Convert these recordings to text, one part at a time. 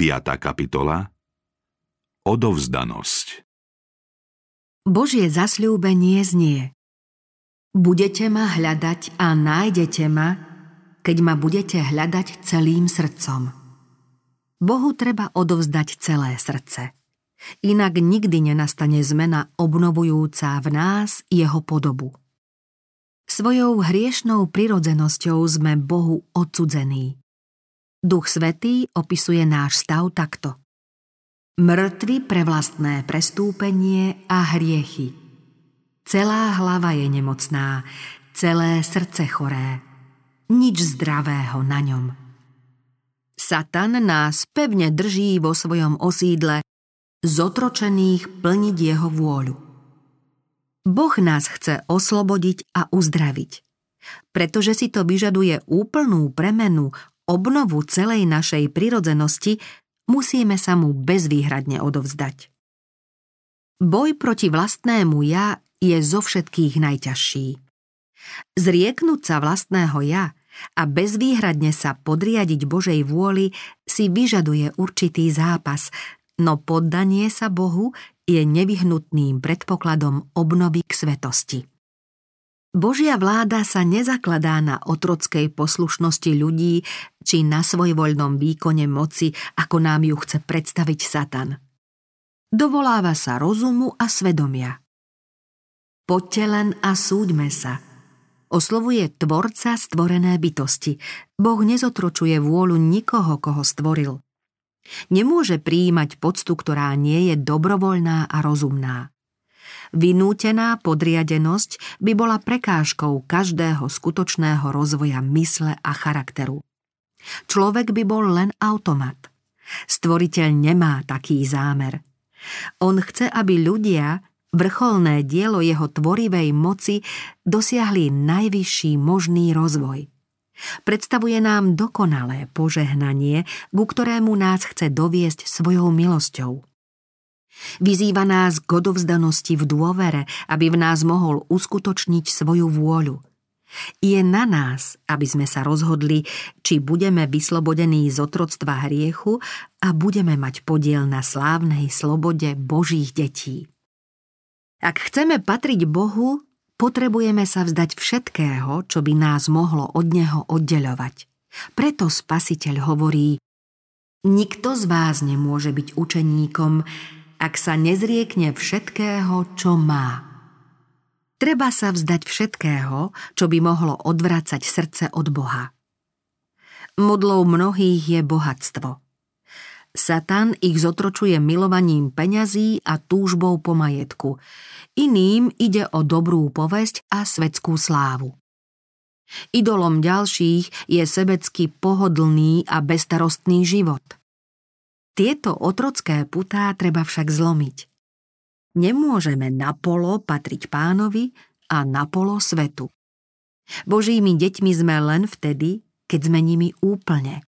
5. kapitola Odovzdanosť Božie zasľúbenie znie Budete ma hľadať a nájdete ma, keď ma budete hľadať celým srdcom. Bohu treba odovzdať celé srdce. Inak nikdy nenastane zmena obnovujúca v nás jeho podobu. Svojou hriešnou prirodzenosťou sme Bohu odsudzení. Duch Svetý opisuje náš stav takto. Mŕtvy pre vlastné prestúpenie a hriechy. Celá hlava je nemocná, celé srdce choré. Nič zdravého na ňom. Satan nás pevne drží vo svojom osídle, zotročených plniť jeho vôľu. Boh nás chce oslobodiť a uzdraviť. Pretože si to vyžaduje úplnú premenu, obnovu celej našej prirodzenosti, musíme sa mu bezvýhradne odovzdať. Boj proti vlastnému ja je zo všetkých najťažší. Zrieknúť sa vlastného ja a bezvýhradne sa podriadiť Božej vôli si vyžaduje určitý zápas, no poddanie sa Bohu je nevyhnutným predpokladom obnovy k svetosti. Božia vláda sa nezakladá na otrockej poslušnosti ľudí či na svojvoľnom výkone moci, ako nám ju chce predstaviť Satan. Dovoláva sa rozumu a svedomia. Poďte len a súďme sa. Oslovuje tvorca stvorené bytosti. Boh nezotročuje vôľu nikoho, koho stvoril. Nemôže prijímať poctu, ktorá nie je dobrovoľná a rozumná. Vynútená podriadenosť by bola prekážkou každého skutočného rozvoja mysle a charakteru. Človek by bol len automat. Stvoriteľ nemá taký zámer. On chce, aby ľudia, vrcholné dielo jeho tvorivej moci, dosiahli najvyšší možný rozvoj. Predstavuje nám dokonalé požehnanie, ku ktorému nás chce doviesť svojou milosťou. Vyzýva nás k odovzdanosti v dôvere, aby v nás mohol uskutočniť svoju vôľu. Je na nás, aby sme sa rozhodli, či budeme vyslobodení z otroctva hriechu a budeme mať podiel na slávnej slobode Božích detí. Ak chceme patriť Bohu, potrebujeme sa vzdať všetkého, čo by nás mohlo od Neho oddeľovať. Preto Spasiteľ hovorí, nikto z vás nemôže byť učeníkom, ak sa nezriekne všetkého, čo má. Treba sa vzdať všetkého, čo by mohlo odvracať srdce od Boha. Modlou mnohých je bohatstvo. Satan ich zotročuje milovaním peňazí a túžbou po majetku. Iným ide o dobrú povesť a svetskú slávu. Idolom ďalších je sebecky pohodlný a bestarostný život – tieto otrocké putá treba však zlomiť. Nemôžeme napolo patriť pánovi a napolo svetu. Božími deťmi sme len vtedy, keď sme nimi úplne.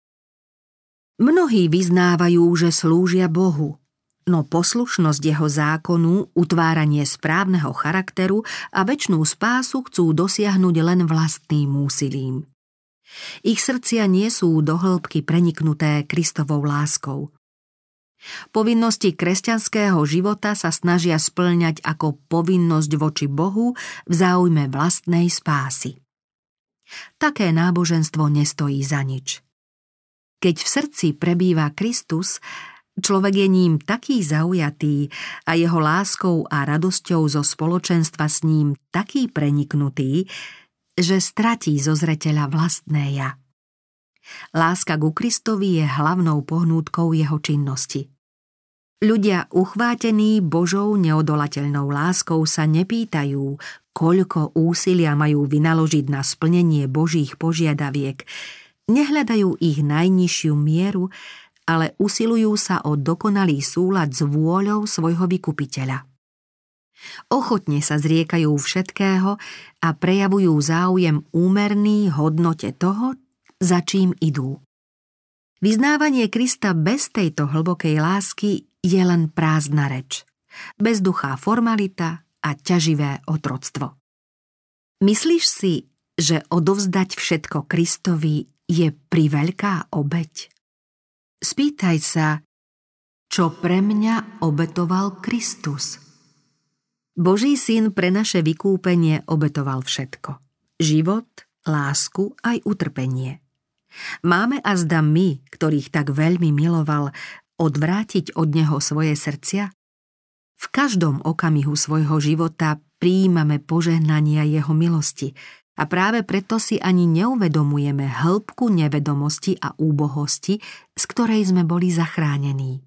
Mnohí vyznávajú, že slúžia Bohu, no poslušnosť jeho zákonu, utváranie správneho charakteru a väčšnú spásu chcú dosiahnuť len vlastným úsilím. Ich srdcia nie sú do hĺbky preniknuté Kristovou láskou. Povinnosti kresťanského života sa snažia splňať ako povinnosť voči Bohu v záujme vlastnej spásy. Také náboženstvo nestojí za nič. Keď v srdci prebýva Kristus, človek je ním taký zaujatý a jeho láskou a radosťou zo spoločenstva s ním taký preniknutý, že stratí zo zreteľa vlastné ja. Láska ku Kristovi je hlavnou pohnútkou jeho činnosti. Ľudia uchvátení Božou neodolateľnou láskou sa nepýtajú, koľko úsilia majú vynaložiť na splnenie Božích požiadaviek. Nehľadajú ich najnižšiu mieru, ale usilujú sa o dokonalý súlad s vôľou svojho vykupiteľa. Ochotne sa zriekajú všetkého a prejavujú záujem úmerný hodnote toho, za čím idú. Vyznávanie Krista bez tejto hlbokej lásky je len prázdna reč, bezduchá formalita a ťaživé otroctvo. Myslíš si, že odovzdať všetko Kristovi je priveľká obeď? Spýtaj sa, čo pre mňa obetoval Kristus. Boží syn pre naše vykúpenie obetoval všetko. Život, lásku aj utrpenie. Máme a zda my, ktorých tak veľmi miloval, odvrátiť od neho svoje srdcia? V každom okamihu svojho života príjmame požehnania jeho milosti a práve preto si ani neuvedomujeme hĺbku nevedomosti a úbohosti, z ktorej sme boli zachránení.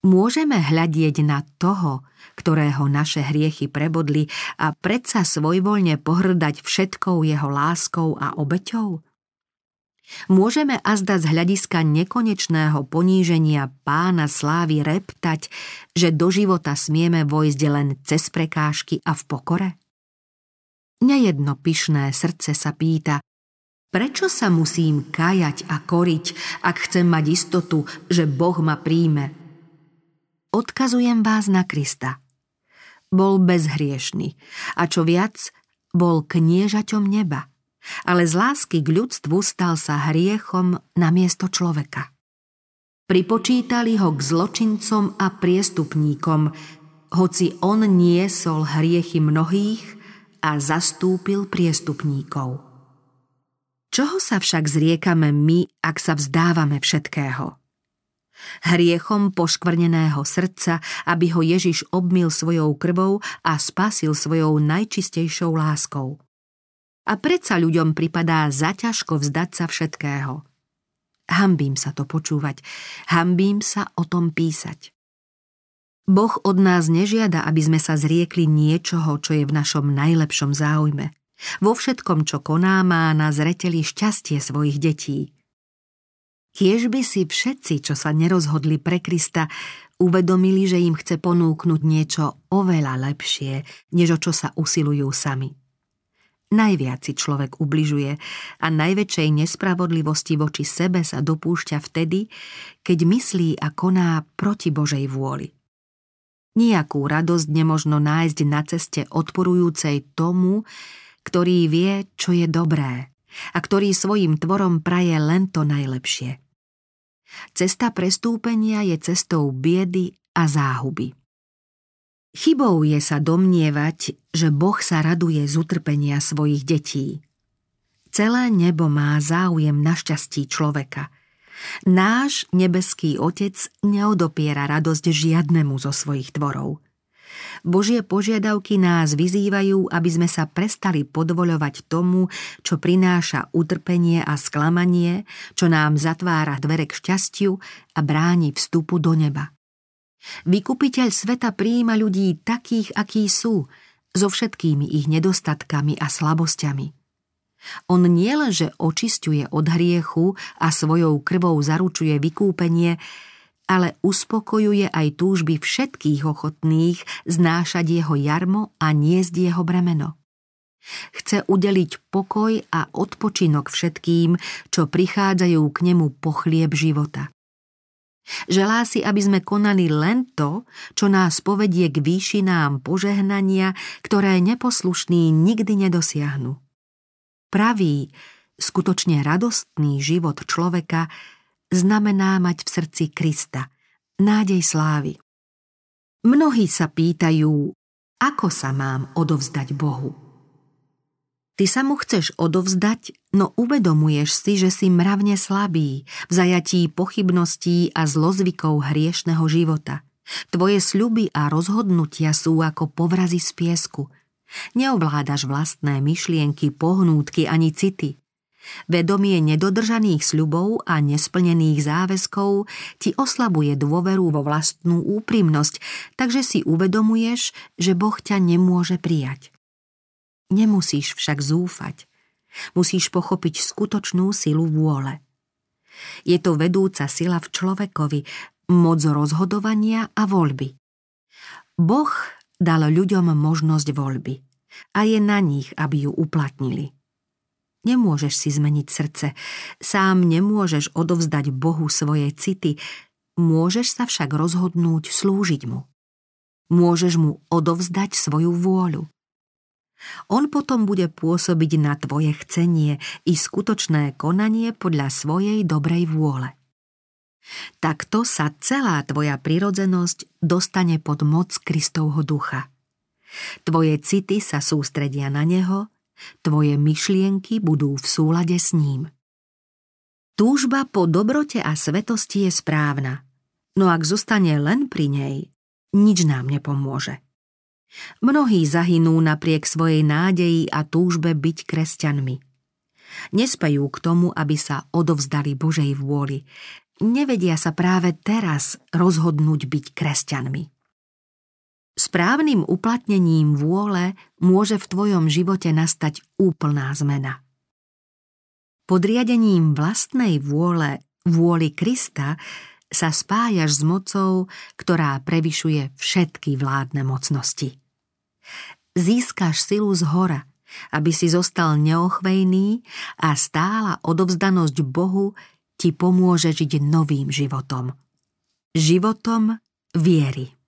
Môžeme hľadieť na toho, ktorého naše hriechy prebodli a predsa svojvoľne pohrdať všetkou jeho láskou a obeťou? Môžeme azda z hľadiska nekonečného poníženia pána slávy reptať, že do života smieme vojsť len cez prekážky a v pokore? Nejedno pyšné srdce sa pýta, prečo sa musím kajať a koriť, ak chcem mať istotu, že Boh ma príjme? Odkazujem vás na Krista. Bol bezhriešný a čo viac, bol kniežaťom neba – ale z lásky k ľudstvu stal sa hriechom na miesto človeka. Pripočítali ho k zločincom a priestupníkom, hoci on niesol hriechy mnohých a zastúpil priestupníkov. Čoho sa však zriekame my, ak sa vzdávame všetkého? Hriechom poškvrneného srdca, aby ho Ježiš obmil svojou krvou a spasil svojou najčistejšou láskou. A predsa ľuďom pripadá zaťažko vzdať sa všetkého. Hambím sa to počúvať, hambím sa o tom písať. Boh od nás nežiada, aby sme sa zriekli niečoho, čo je v našom najlepšom záujme. Vo všetkom, čo koná, má na zreteli šťastie svojich detí. Kiež by si všetci, čo sa nerozhodli pre Krista, uvedomili, že im chce ponúknuť niečo oveľa lepšie, než o čo sa usilujú sami najviac si človek ubližuje a najväčšej nespravodlivosti voči sebe sa dopúšťa vtedy, keď myslí a koná proti Božej vôli. Nijakú radosť nemožno nájsť na ceste odporujúcej tomu, ktorý vie, čo je dobré a ktorý svojim tvorom praje len to najlepšie. Cesta prestúpenia je cestou biedy a záhuby. Chybou je sa domnievať, že Boh sa raduje z utrpenia svojich detí. Celé nebo má záujem na šťastí človeka. Náš nebeský Otec neodopiera radosť žiadnemu zo svojich tvorov. Božie požiadavky nás vyzývajú, aby sme sa prestali podvoľovať tomu, čo prináša utrpenie a sklamanie, čo nám zatvára dvere k šťastiu a bráni vstupu do neba. Vykupiteľ sveta prijíma ľudí takých, akí sú, so všetkými ich nedostatkami a slabosťami. On nielenže očisťuje od hriechu a svojou krvou zaručuje vykúpenie, ale uspokojuje aj túžby všetkých ochotných znášať jeho jarmo a niesť jeho bremeno. Chce udeliť pokoj a odpočinok všetkým, čo prichádzajú k nemu po chlieb života. Želá si, aby sme konali len to, čo nás povedie k výšinám požehnania, ktoré neposlušní nikdy nedosiahnu. Pravý, skutočne radostný život človeka znamená mať v srdci Krista, nádej slávy. Mnohí sa pýtajú, ako sa mám odovzdať Bohu. Ty sa mu chceš odovzdať, no uvedomuješ si, že si mravne slabý, v zajatí pochybností a zlozvykov hriešného života. Tvoje sľuby a rozhodnutia sú ako povrazy z piesku. Neovládaš vlastné myšlienky, pohnútky ani city. Vedomie nedodržaných sľubov a nesplnených záväzkov ti oslabuje dôveru vo vlastnú úprimnosť, takže si uvedomuješ, že Boh ťa nemôže prijať. Nemusíš však zúfať. Musíš pochopiť skutočnú silu vôle. Je to vedúca sila v človekovi, moc rozhodovania a voľby. Boh dal ľuďom možnosť voľby a je na nich, aby ju uplatnili. Nemôžeš si zmeniť srdce, sám nemôžeš odovzdať Bohu svoje city, môžeš sa však rozhodnúť slúžiť mu. Môžeš mu odovzdať svoju vôľu. On potom bude pôsobiť na tvoje chcenie i skutočné konanie podľa svojej dobrej vôle. Takto sa celá tvoja prirodzenosť dostane pod moc Kristovho ducha. Tvoje city sa sústredia na Neho, tvoje myšlienky budú v súlade s ním. Túžba po dobrote a svetosti je správna, no ak zostane len pri nej, nič nám nepomôže. Mnohí zahynú napriek svojej nádeji a túžbe byť kresťanmi. Nespejú k tomu, aby sa odovzdali Božej vôli. Nevedia sa práve teraz rozhodnúť byť kresťanmi. Správnym uplatnením vôle môže v tvojom živote nastať úplná zmena. Podriadením vlastnej vôle, vôli Krista, sa spájaš s mocou, ktorá prevyšuje všetky vládne mocnosti. Získaš silu z hora, aby si zostal neochvejný a stála odovzdanosť Bohu ti pomôže žiť novým životom. Životom viery.